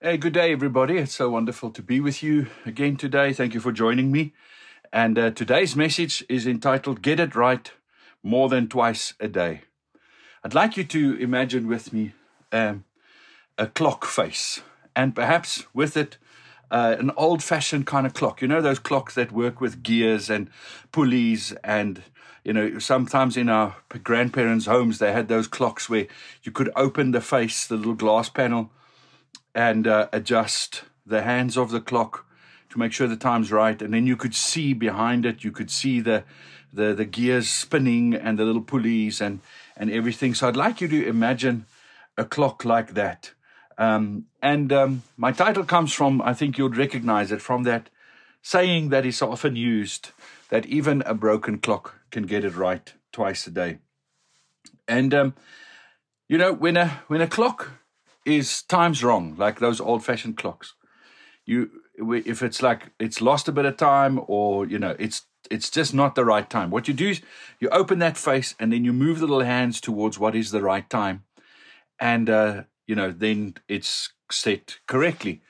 Hey, good day, everybody. It's so wonderful to be with you again today. Thank you for joining me. And uh, today's message is entitled Get It Right More Than Twice a Day. I'd like you to imagine with me um, a clock face, and perhaps with it, uh, an old fashioned kind of clock. You know, those clocks that work with gears and pulleys and you know, sometimes in our grandparents' homes, they had those clocks where you could open the face, the little glass panel, and uh, adjust the hands of the clock to make sure the time's right. And then you could see behind it, you could see the the, the gears spinning and the little pulleys and, and everything. So I'd like you to imagine a clock like that. Um, and um, my title comes from, I think you'd recognize it, from that saying that is often used that even a broken clock can get it right twice a day. And um, you know, when a when a clock is times wrong, like those old fashioned clocks. You, if it's like it's lost a bit of time, or you know, it's it's just not the right time. What you do is you open that face, and then you move the little hands towards what is the right time, and uh, you know, then it's set correctly.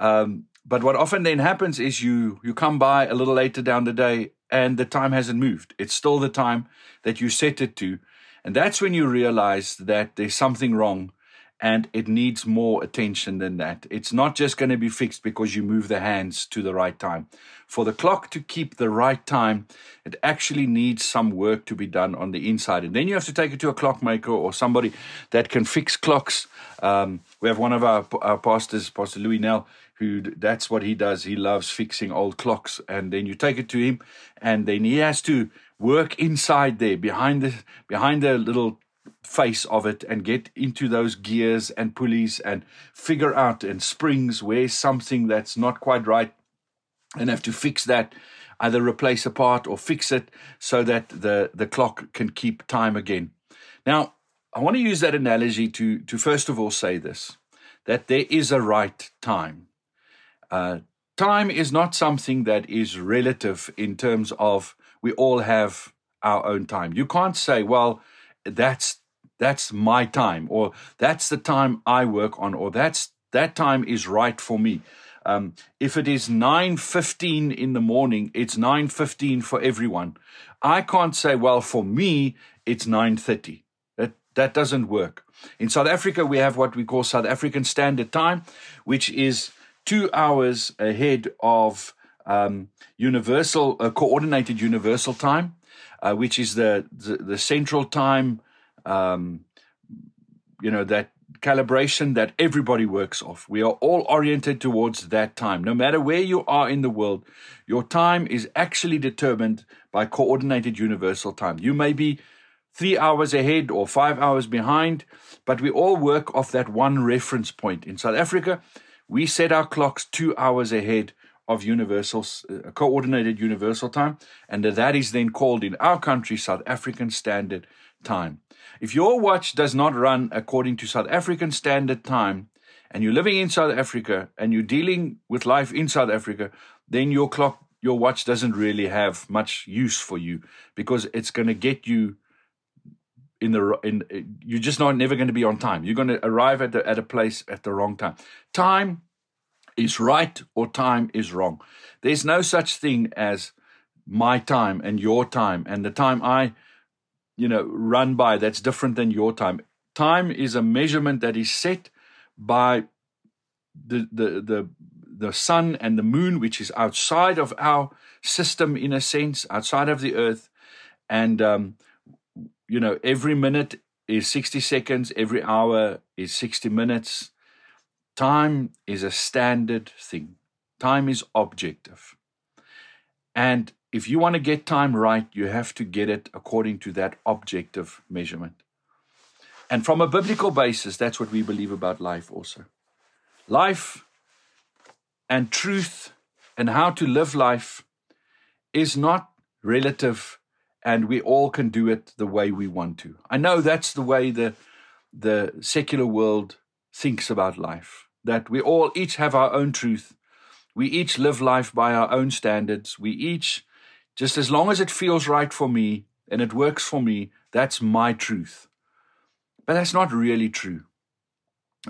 Um, but what often then happens is you you come by a little later down the day, and the time hasn't moved. It's still the time that you set it to, and that's when you realize that there's something wrong and it needs more attention than that. It's not just going to be fixed because you move the hands to the right time. For the clock to keep the right time, it actually needs some work to be done on the inside. And then you have to take it to a clockmaker or somebody that can fix clocks. Um, we have one of our, our pastors, Pastor Louis Nell, who that's what he does. He loves fixing old clocks. And then you take it to him, and then he has to work inside there behind the behind the little face of it and get into those gears and pulleys and figure out and springs where something that's not quite right and have to fix that either replace a part or fix it so that the the clock can keep time again. Now i want to use that analogy to to first of all say this that there is a right time. Uh, time is not something that is relative in terms of we all have our own time. You can't say well that's that's my time, or that's the time I work on, or that's that time is right for me. Um, if it is 9.15 in the morning, it's 9.15 for everyone. I can't say, well, for me, it's 9.30. That, that doesn't work. In South Africa, we have what we call South African Standard Time, which is two hours ahead of um, universal, uh, coordinated universal time, uh, which is the, the, the central time um, you know, that calibration that everybody works off. We are all oriented towards that time. No matter where you are in the world, your time is actually determined by coordinated universal time. You may be three hours ahead or five hours behind, but we all work off that one reference point. In South Africa, we set our clocks two hours ahead of universal uh, coordinated universal time and that is then called in our country south african standard time if your watch does not run according to South African standard time, and you're living in South Africa and you're dealing with life in South Africa, then your clock, your watch doesn't really have much use for you because it's going to get you in the in you're just not never going to be on time. You're going to arrive at the, at a place at the wrong time. Time is right or time is wrong. There's no such thing as my time and your time and the time I you know run by that's different than your time. Time is a measurement that is set by the the the the sun and the moon which is outside of our system in a sense outside of the earth. And um, you know every minute is 60 seconds every hour is 60 minutes. Time is a standard thing. Time is objective. And if you want to get time right, you have to get it according to that objective measurement. And from a biblical basis, that's what we believe about life also. Life and truth and how to live life is not relative and we all can do it the way we want to. I know that's the way the the secular world thinks about life. That we all each have our own truth. We each live life by our own standards. We each just as long as it feels right for me and it works for me, that's my truth. But that's not really true.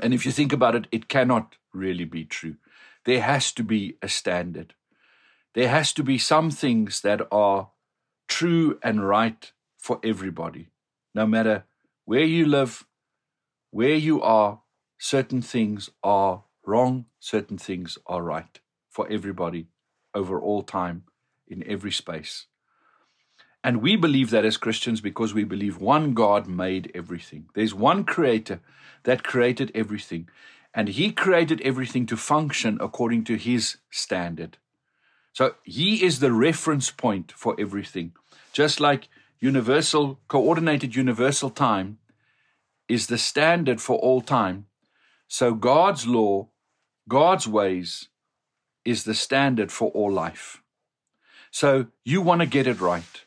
And if you think about it, it cannot really be true. There has to be a standard. There has to be some things that are true and right for everybody, no matter where you live, where you are, certain things are wrong, certain things are right for everybody over all time in every space. And we believe that as Christians because we believe one God made everything. There's one creator that created everything. And he created everything to function according to his standard. So he is the reference point for everything. Just like universal, coordinated universal time is the standard for all time. So God's law, God's ways is the standard for all life. So you want to get it right.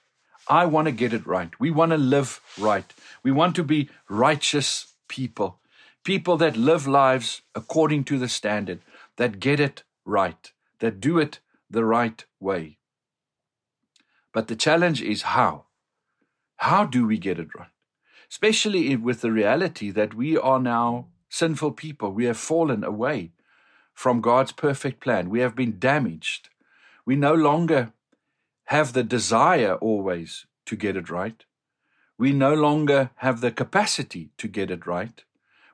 I want to get it right. We want to live right. We want to be righteous people, people that live lives according to the standard, that get it right, that do it the right way. But the challenge is how? How do we get it right? Especially with the reality that we are now sinful people. We have fallen away from God's perfect plan. We have been damaged. We no longer have the desire always to get it right. We no longer have the capacity to get it right.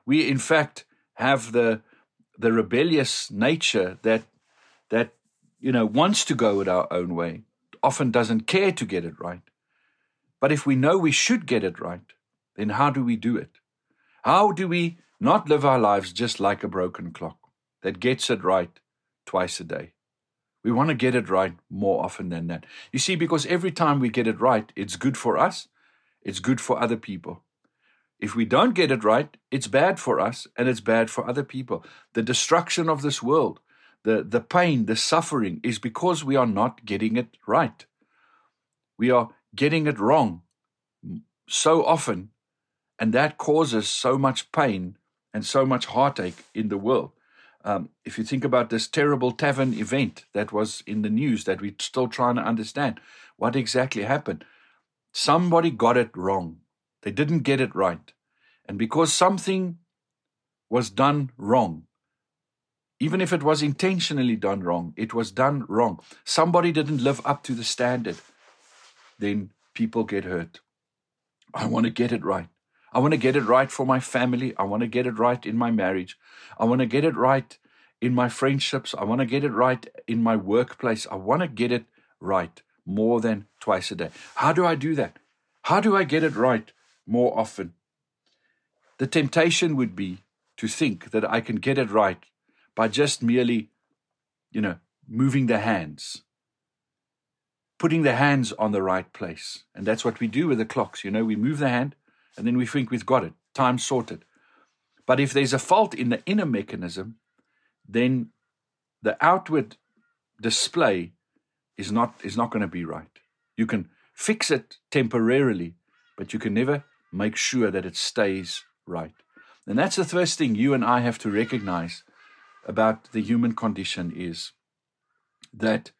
We, in fact, have the, the rebellious nature that, that, you know, wants to go it our own way, often doesn't care to get it right. But if we know we should get it right, then how do we do it? How do we not live our lives just like a broken clock that gets it right twice a day? We want to get it right more often than that. You see, because every time we get it right, it's good for us, it's good for other people. If we don't get it right, it's bad for us and it's bad for other people. The destruction of this world, the, the pain, the suffering is because we are not getting it right. We are getting it wrong so often, and that causes so much pain and so much heartache in the world. Um, if you think about this terrible tavern event that was in the news that we're still trying to understand what exactly happened, somebody got it wrong. They didn't get it right. And because something was done wrong, even if it was intentionally done wrong, it was done wrong. Somebody didn't live up to the standard, then people get hurt. I want to get it right. I want to get it right for my family. I want to get it right in my marriage. I want to get it right in my friendships. I want to get it right in my workplace. I want to get it right more than twice a day. How do I do that? How do I get it right more often? The temptation would be to think that I can get it right by just merely, you know, moving the hands, putting the hands on the right place. And that's what we do with the clocks. You know, we move the hand and then we think we've got it, time sorted. But if there's a fault in the inner mechanism, then the outward display is not is not going to be right. You can fix it temporarily, but you can never make sure that it stays right. And that's the first thing you and I have to recognize about the human condition is that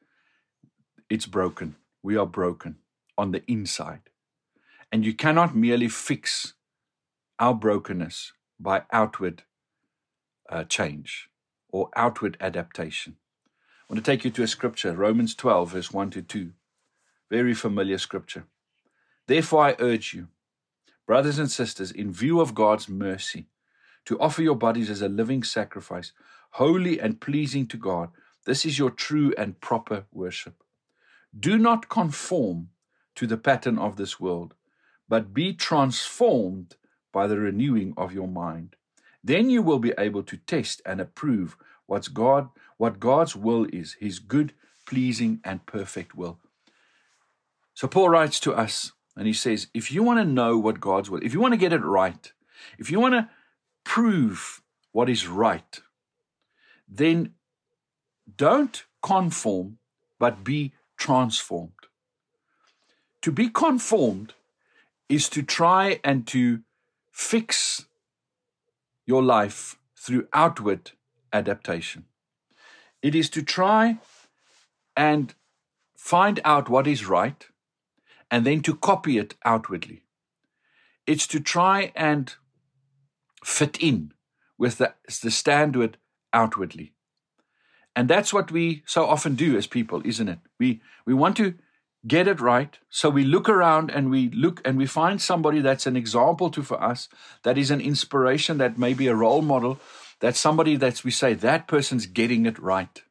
it's broken. We are broken on the inside. And you cannot merely fix our brokenness by outward uh, change or outward adaptation. I want to take you to a scripture, Romans 12, verse 1 to 2. Very familiar scripture. Therefore, I urge you, brothers and sisters, in view of God's mercy, to offer your bodies as a living sacrifice, holy and pleasing to God. This is your true and proper worship. Do not conform to the pattern of this world but be transformed by the renewing of your mind. Then you will be able to test and approve what's God, what God's will is, his good, pleasing, and perfect will. So Paul writes to us, and he says, if you want to know what God's will, if you want to get it right, if you want to prove what is right, then don't conform, but be transformed. To be conformed is to try and to fix your life through outward adaptation. It is to try and find out what is right and then to copy it outwardly. It's to try and fit in with the, the standard outwardly. And that's what we so often do as people, isn't it? We we want to get it right. So we look around and we look and we find somebody that's an example to for us, that is an inspiration, that may be a role model, that's somebody that we say that person's getting it right.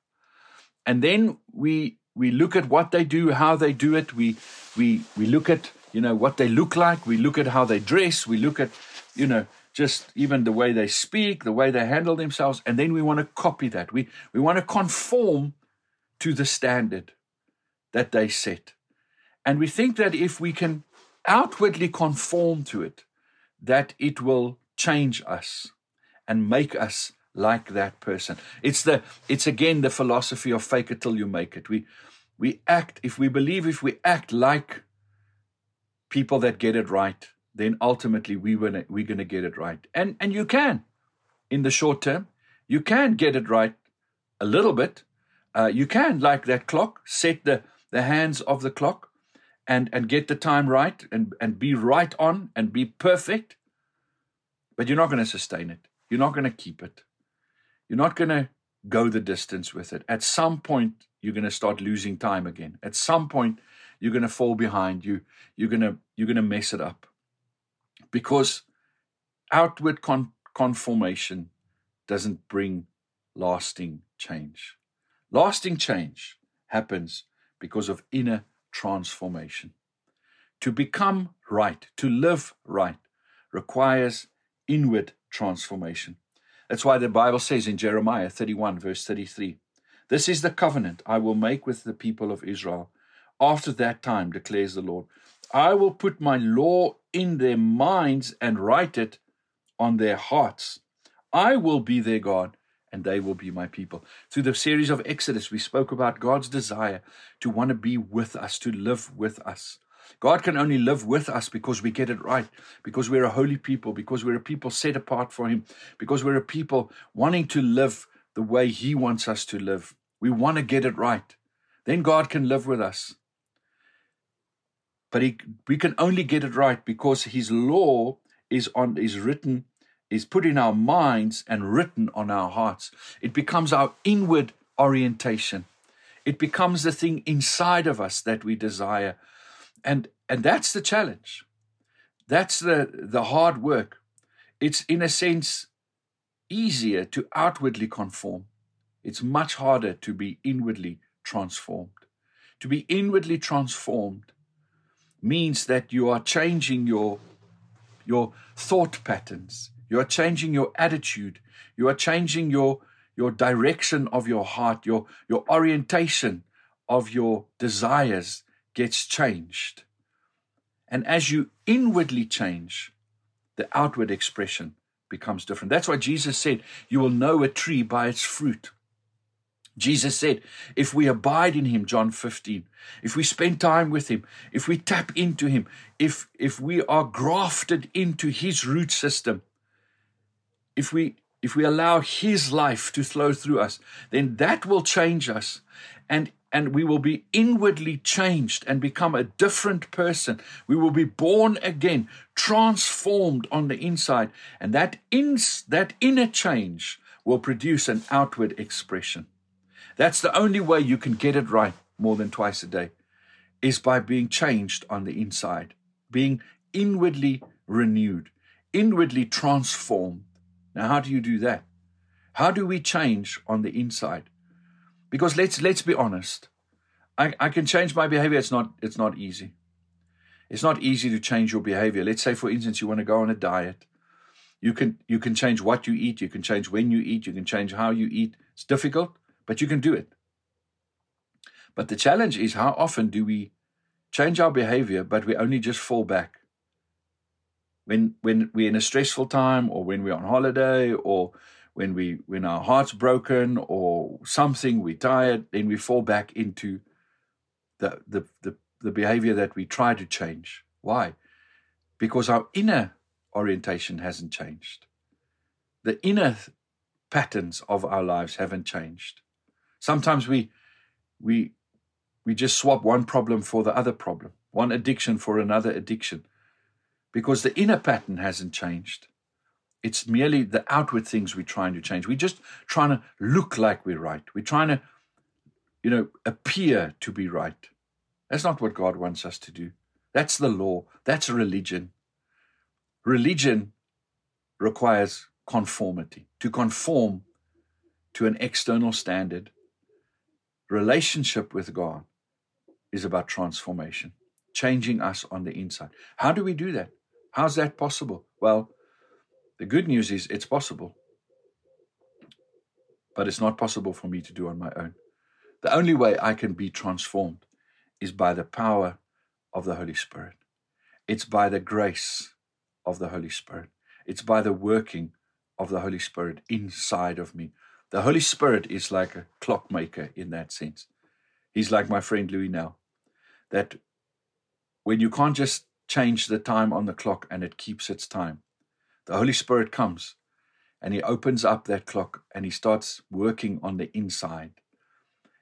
And then we we look at what they do, how they do it. We we we look at you know what they look like. We look at how they dress. We look at you know just even the way they speak, the way they handle themselves, and then we want to copy that. We we want to conform to the standard that they set. And we think that if we can outwardly conform to it, that it will change us and make us like that person. It's the it's again the philosophy of fake it till you make it. We we act if we believe if we act like people that get it right, then ultimately we will, we're going to get it right. And and you can in the short term, you can get it right a little bit. Uh, you can like that clock set the the hands of the clock and and get the time right and and be right on and be perfect but you're not going to sustain it. You're not going to keep it. You're not going to go the distance with it. At some point you're going to start losing time again. At some point you're going to fall behind. You you're going to you're going to mess it up. Because outward con- conformation doesn't bring lasting change. Lasting change happens because of inner transformation. To become right, to live right, requires inward transformation. That's why the Bible says in Jeremiah 31, verse 33 This is the covenant I will make with the people of Israel. After that time, declares the Lord, I will put my law in their minds and write it on their hearts. I will be their God, and they will be my people. Through the series of Exodus, we spoke about God's desire to want to be with us, to live with us. God can only live with us because we get it right, because we're a holy people, because we're a people set apart for Him, because we're a people wanting to live the way He wants us to live. We want to get it right. Then God can live with us. But he, we can only get it right because His law is on is written is put in our minds and written on our hearts. It becomes our inward orientation. It becomes the thing inside of us that we desire. And, and that's the challenge. That's the, the hard work. It's, in a sense, easier to outwardly conform. It's much harder to be inwardly transformed. To be inwardly transformed means that you are changing your, your thought patterns. You are changing your attitude. You are changing your, your direction of your heart. Your, your orientation of your desires gets changed. And as you inwardly change, the outward expression becomes different. That's why Jesus said, You will know a tree by its fruit. Jesus said, if we abide in him, John 15, if we spend time with him, if we tap into him, if, if we are grafted into his root system, if we if we allow his life to flow through us then that will change us and and we will be inwardly changed and become a different person. We will be born again transformed on the inside and that in that inner change will produce an outward expression. That's the only way you can get it right more than twice a day is by being changed on the inside being inwardly renewed inwardly transformed now, how do you do that? How do we change on the inside? Because let's let's be honest. I, I can change my behavior. It's not it's not easy. It's not easy to change your behavior. Let's say, for instance, you want to go on a diet. You can you can change what you eat, you can change when you eat, you can change how you eat. It's difficult, but you can do it. But the challenge is how often do we change our behavior, but we only just fall back when when we're in a stressful time or when we're on holiday or when we when our heart's broken or something we're tired then we fall back into the the the, the behavior that we try to change. Why? Because our inner orientation hasn't changed. The inner patterns of our lives haven't changed. Sometimes we we we just swap one problem for the other problem one addiction for another addiction because the inner pattern hasn't changed. It's merely the outward things we're trying to change. We're just trying to look like we're right. We're trying to, you know, appear to be right. That's not what God wants us to do. That's the law. That's religion. Religion requires conformity, to conform to an external standard. Relationship with God is about transformation, changing us on the inside. How do we do that? How's that possible? Well, the good news is it's possible, but it's not possible for me to do on my own. The only way I can be transformed is by the power of the Holy Spirit. It's by the grace of the Holy Spirit. It's by the working of the Holy Spirit inside of me. The Holy Spirit is like a clockmaker in that sense. He's like my friend Louis now. That when you can't just change the time on the clock and it keeps its time, the Holy Spirit comes and he opens up that clock and he starts working on the inside.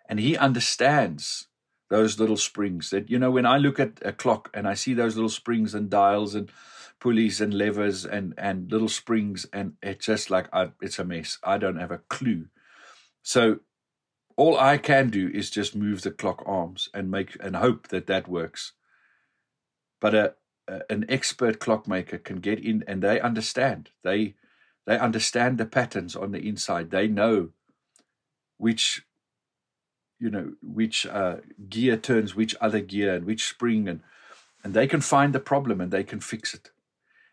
And he understands those little springs that, you know, when I look at a clock and I see those little springs and dials and pulleys and levers and, and little springs, and it's just like, I, it's a mess. I don't have a clue. So all I can do is just move the clock arms and make and hope that that works. But a, a an expert clockmaker can get in and they understand. They they understand the patterns on the inside. They know which you know which uh, gear turns which other gear and which spring and and they can find the problem and they can fix it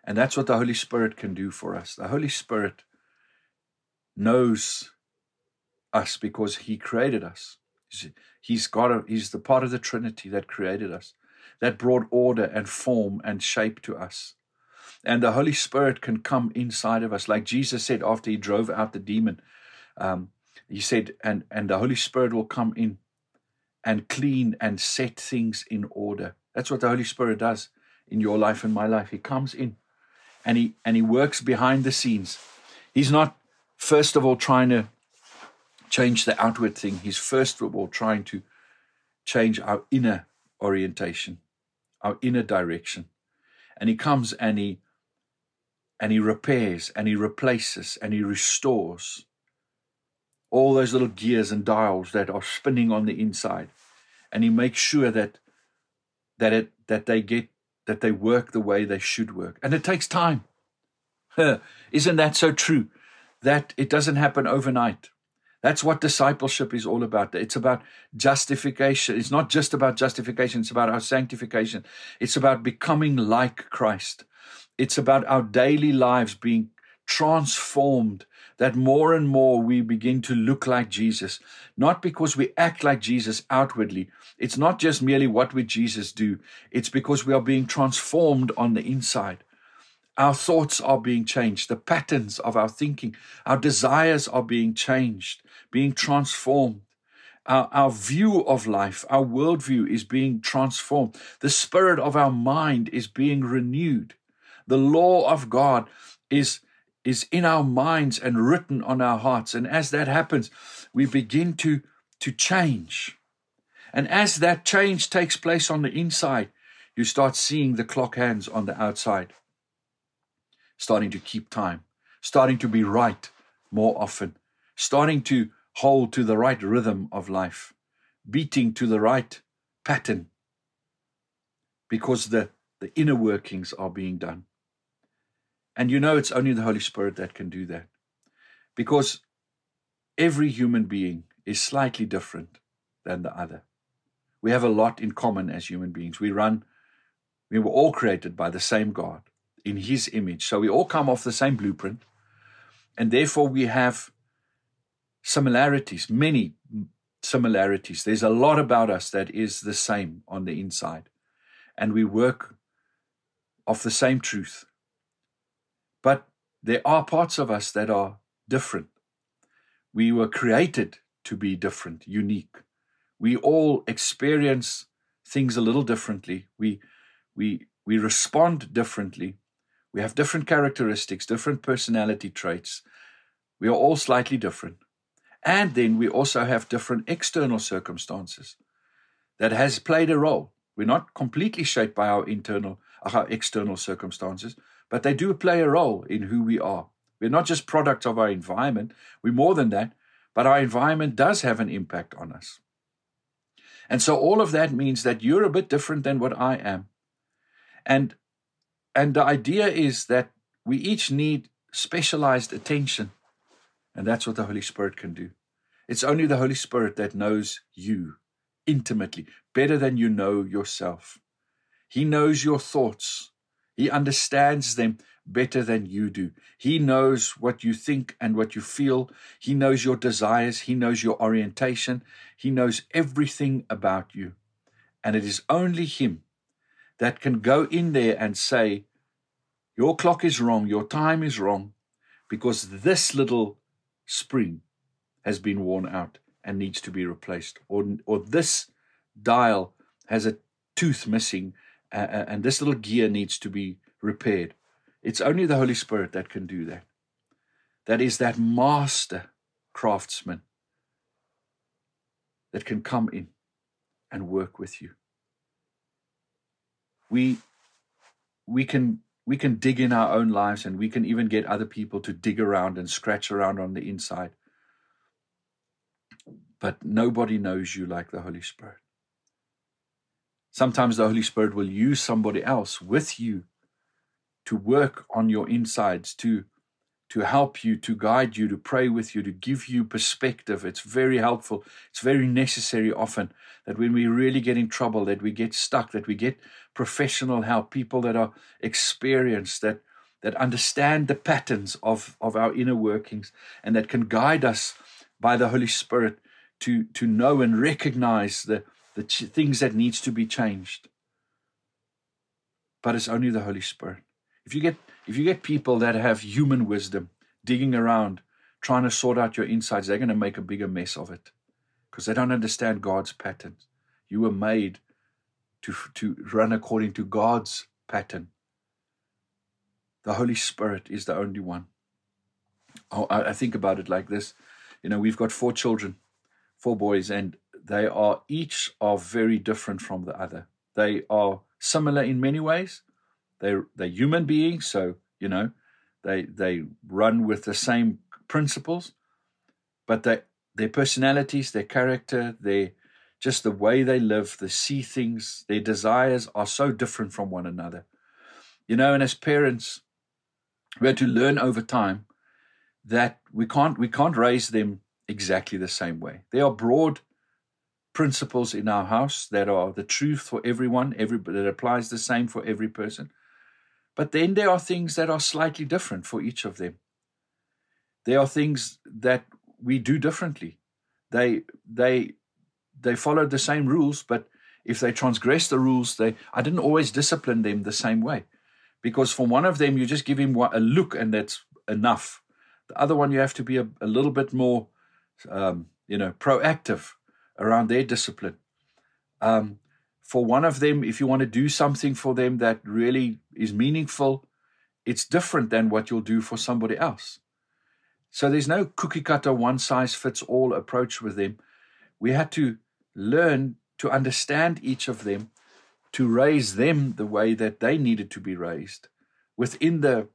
and that's what the holy spirit can do for us the holy spirit knows us because he created us he's got a, he's the part of the trinity that created us that brought order and form and shape to us and the holy spirit can come inside of us like jesus said after he drove out the demon um, he said, and, and the Holy Spirit will come in and clean and set things in order. That's what the Holy Spirit does in your life and my life. He comes in and he and he works behind the scenes. He's not first of all trying to change the outward thing. He's first of all trying to change our inner orientation, our inner direction. And he comes and he and he repairs and he replaces and he restores all those little gears and dials that are spinning on the inside. And he makes sure that that it that they get that they work the way they should work. And it takes time. Isn't that so true? That it doesn't happen overnight that's what discipleship is all about. It's about justification. It's not just about justification it's about our sanctification. It's about becoming like christ. It's about our daily lives being transformed that more and more we begin to look like Jesus, not because we act like Jesus outwardly. It's not just merely what would Jesus do, it's because we are being transformed on the inside. Our thoughts are being changed, the patterns of our thinking, our desires are being changed, being transformed. Our, our view of life, our worldview is being transformed. The spirit of our mind is being renewed. The law of God is is in our minds and written on our hearts. And as that happens, we begin to, to change. And as that change takes place on the inside, you start seeing the clock hands on the outside, starting to keep time, starting to be right more often, starting to hold to the right rhythm of life, beating to the right pattern, because the, the inner workings are being done. And you know it's only the Holy Spirit that can do that. Because every human being is slightly different than the other. We have a lot in common as human beings. We run, we were all created by the same God in His image. So we all come off the same blueprint. And therefore we have similarities, many similarities. There's a lot about us that is the same on the inside. And we work off the same truth. But there are parts of us that are different. We were created to be different, unique. We all experience things a little differently. We, we, we respond differently. We have different characteristics, different personality traits. We are all slightly different. And then we also have different external circumstances that has played a role. We're not completely shaped by our internal, uh, our external circumstances, but they do play a role in who we are We're not just products of our environment, we're more than that, but our environment does have an impact on us. And so all of that means that you're a bit different than what I am. And and the idea is that we each need specialized attention. And that's what the Holy Spirit can do. It's only the Holy Spirit that knows you intimately, better than you know yourself. He knows your thoughts. He understands them better than you do. He knows what you think and what you feel. He knows your desires. He knows your orientation. He knows everything about you. And it is only Him that can go in there and say, Your clock is wrong. Your time is wrong because this little spring has been worn out and needs to be replaced, or, or this dial has a tooth missing uh, and this little gear needs to be repaired. It's only the Holy Spirit that can do that. That is that master craftsman that can come in and work with you. We we can we can dig in our own lives and we can even get other people to dig around and scratch around on the inside. But nobody knows you like the Holy Spirit. Sometimes the Holy Spirit will use somebody else with you to work on your insides, to to help you, to guide you, to pray with you, to give you perspective. It's very helpful. It's very necessary often that when we really get in trouble, that we get stuck, that we get professional help, people that are experienced, that that understand the patterns of, of our inner workings and that can guide us by the Holy Spirit to, to know and recognize the, the ch- things that needs to be changed. But it's only the Holy Spirit. If you get if you get people that have human wisdom digging around trying to sort out your insides, they're going to make a bigger mess of it because they don't understand God's patterns. You were made to to run according to God's pattern. The Holy Spirit is the only one. Oh, I think about it like this. You know, we've got four children, four boys, and they are each are very different from the other. They are similar in many ways, they're they're human beings, so you know they they run with the same principles, but they their personalities, their character, their just the way they live, they see things, their desires are so different from one another. You know, and as parents, we have to learn over time that we can't we can't raise them exactly the same way. There are broad principles in our house that are the truth for everyone, every that applies the same for every person. But then there are things that are slightly different for each of them. There are things that we do differently. They they they followed the same rules, but if they transgress the rules, they I didn't always discipline them the same way, because for one of them you just give him a look and that's enough. The other one you have to be a, a little bit more, um, you know, proactive around their discipline. Um, for one of them, if you want to do something for them that really is meaningful, it's different than what you'll do for somebody else. So there's no cookie cutter, one size fits all approach with them. We had to learn to understand each of them, to raise them the way that they needed to be raised within the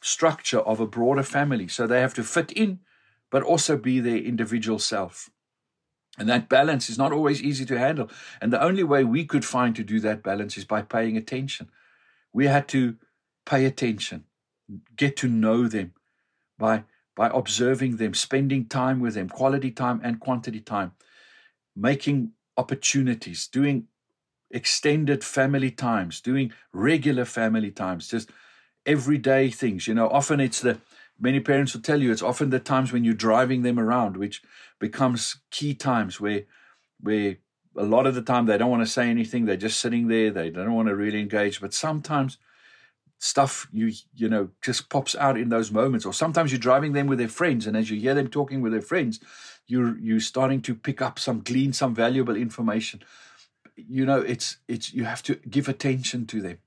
structure of a broader family. So they have to fit in, but also be their individual self. And that balance is not always easy to handle. And the only way we could find to do that balance is by paying attention. We had to pay attention, get to know them by, by observing them, spending time with them, quality time and quantity time, making opportunities, doing extended family times, doing regular family times, just everyday things. You know, often it's the many parents will tell you it's often the times when you're driving them around, which becomes key times where where a lot of the time they don't want to say anything, they're just sitting there, they don't want to really engage. But sometimes stuff you you know just pops out in those moments, or sometimes you're driving them with their friends, and as you hear them talking with their friends, you're you're starting to pick up some glean some valuable information. You know, it's it's you have to give attention to them.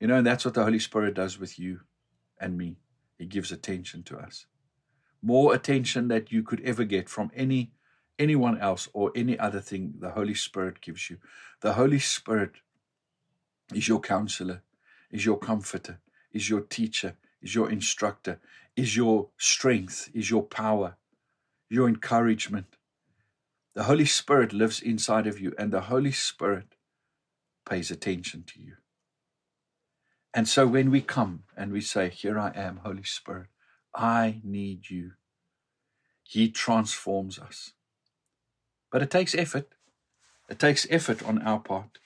You know, and that's what the Holy Spirit does with you and me. He gives attention to us. More attention that you could ever get from any anyone else or any other thing the Holy Spirit gives you. The Holy Spirit is your counselor, is your comforter, is your teacher, is your instructor, is your strength, is your power, your encouragement. The Holy Spirit lives inside of you, and the Holy Spirit pays attention to you. And so when we come and we say, Here I am, Holy Spirit, I need you, He transforms us. But it takes effort. It takes effort on our part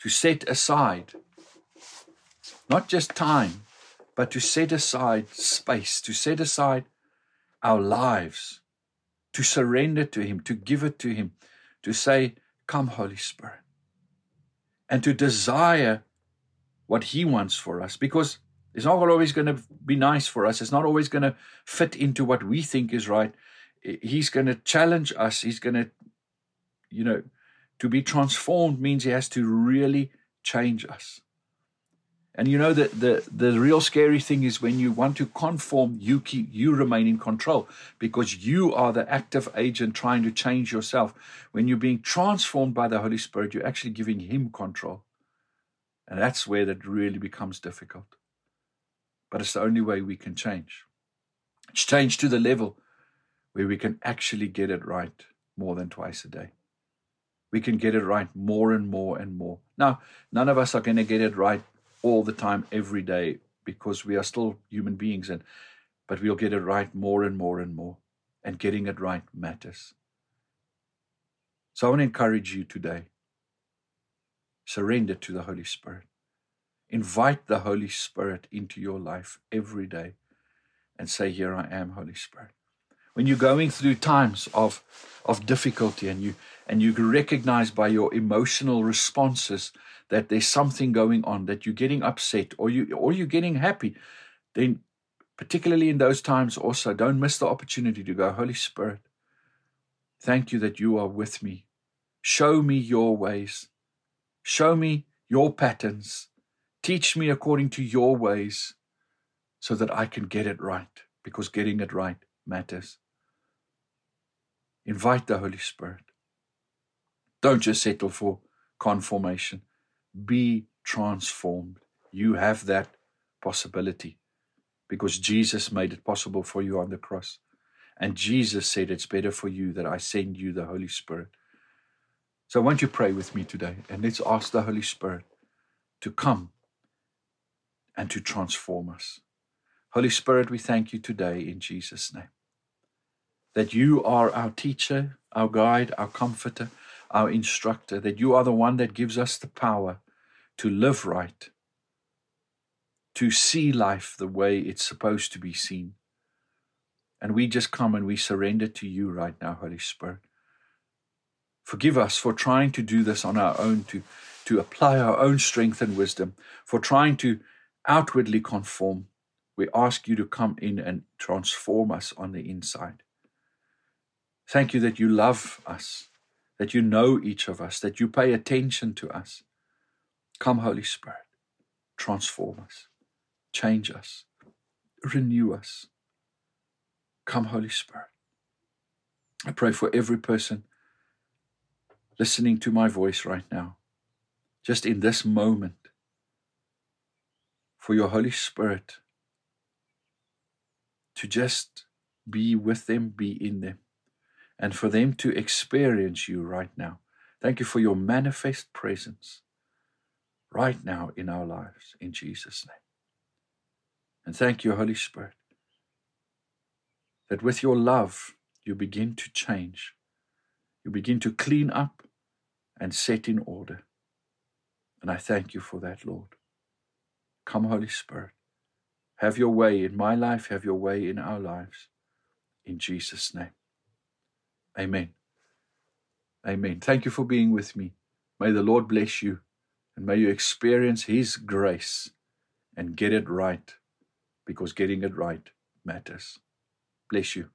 to set aside not just time, but to set aside space, to set aside our lives, to surrender to Him, to give it to Him, to say, Come, Holy Spirit, and to desire what He wants for us because it's not always going to be nice for us. It's not always going to fit into what we think is right. He's going to challenge us. He's going to, you know, to be transformed means He has to really change us. And you know that the, the real scary thing is when you want to conform, you keep you remain in control because you are the active agent trying to change yourself. When you're being transformed by the Holy Spirit, you're actually giving Him control. And that's where that really becomes difficult. But it's the only way we can change. It's change to the level where we can actually get it right more than twice a day. We can get it right more and more and more. Now, none of us are going to get it right all the time, every day, because we are still human beings, and but we'll get it right more and more and more. And getting it right matters. So I want to encourage you today Surrender to the Holy Spirit. Invite the Holy Spirit into your life every day and say, Here I am, Holy Spirit. When you're going through times of, of difficulty and you and you recognize by your emotional responses that there's something going on, that you're getting upset or you or you're getting happy, then particularly in those times also, don't miss the opportunity to go, Holy Spirit, thank you that you are with me. Show me your ways. Show me your patterns. Teach me according to your ways so that I can get it right, because getting it right matters. Invite the Holy Spirit. Don't just settle for conformation. Be transformed. You have that possibility because Jesus made it possible for you on the cross. And Jesus said, It's better for you that I send you the Holy Spirit so I want you pray with me today and let's ask the Holy Spirit to come and to transform us. Holy Spirit, we thank you today in Jesus' name. That you are our teacher, our guide, our comforter, our instructor, that you are the one that gives us the power to live right, to see life the way it's supposed to be seen. And we just come and we surrender to you right now, Holy Spirit. Forgive us for trying to do this on our own, to, to apply our own strength and wisdom, for trying to outwardly conform. We ask you to come in and transform us on the inside. Thank you that you love us, that you know each of us, that you pay attention to us. Come, Holy Spirit, transform us, change us, renew us. Come, Holy Spirit. I pray for every person listening to my voice right now, just in this moment, for your Holy Spirit to just be with them, be in them, and for them to experience you right now. Thank you for your manifest presence right now in our lives, in Jesus' name. And thank you, Holy Spirit, that with your love you begin to change. You begin to clean up and set in order. And I thank you for that, Lord. Come, Holy Spirit. Have your way in my life, have your way in our lives. In Jesus' name. Amen. Amen. Thank you for being with me. May the Lord bless you and may you experience His grace and get it right because getting it right matters. Bless you.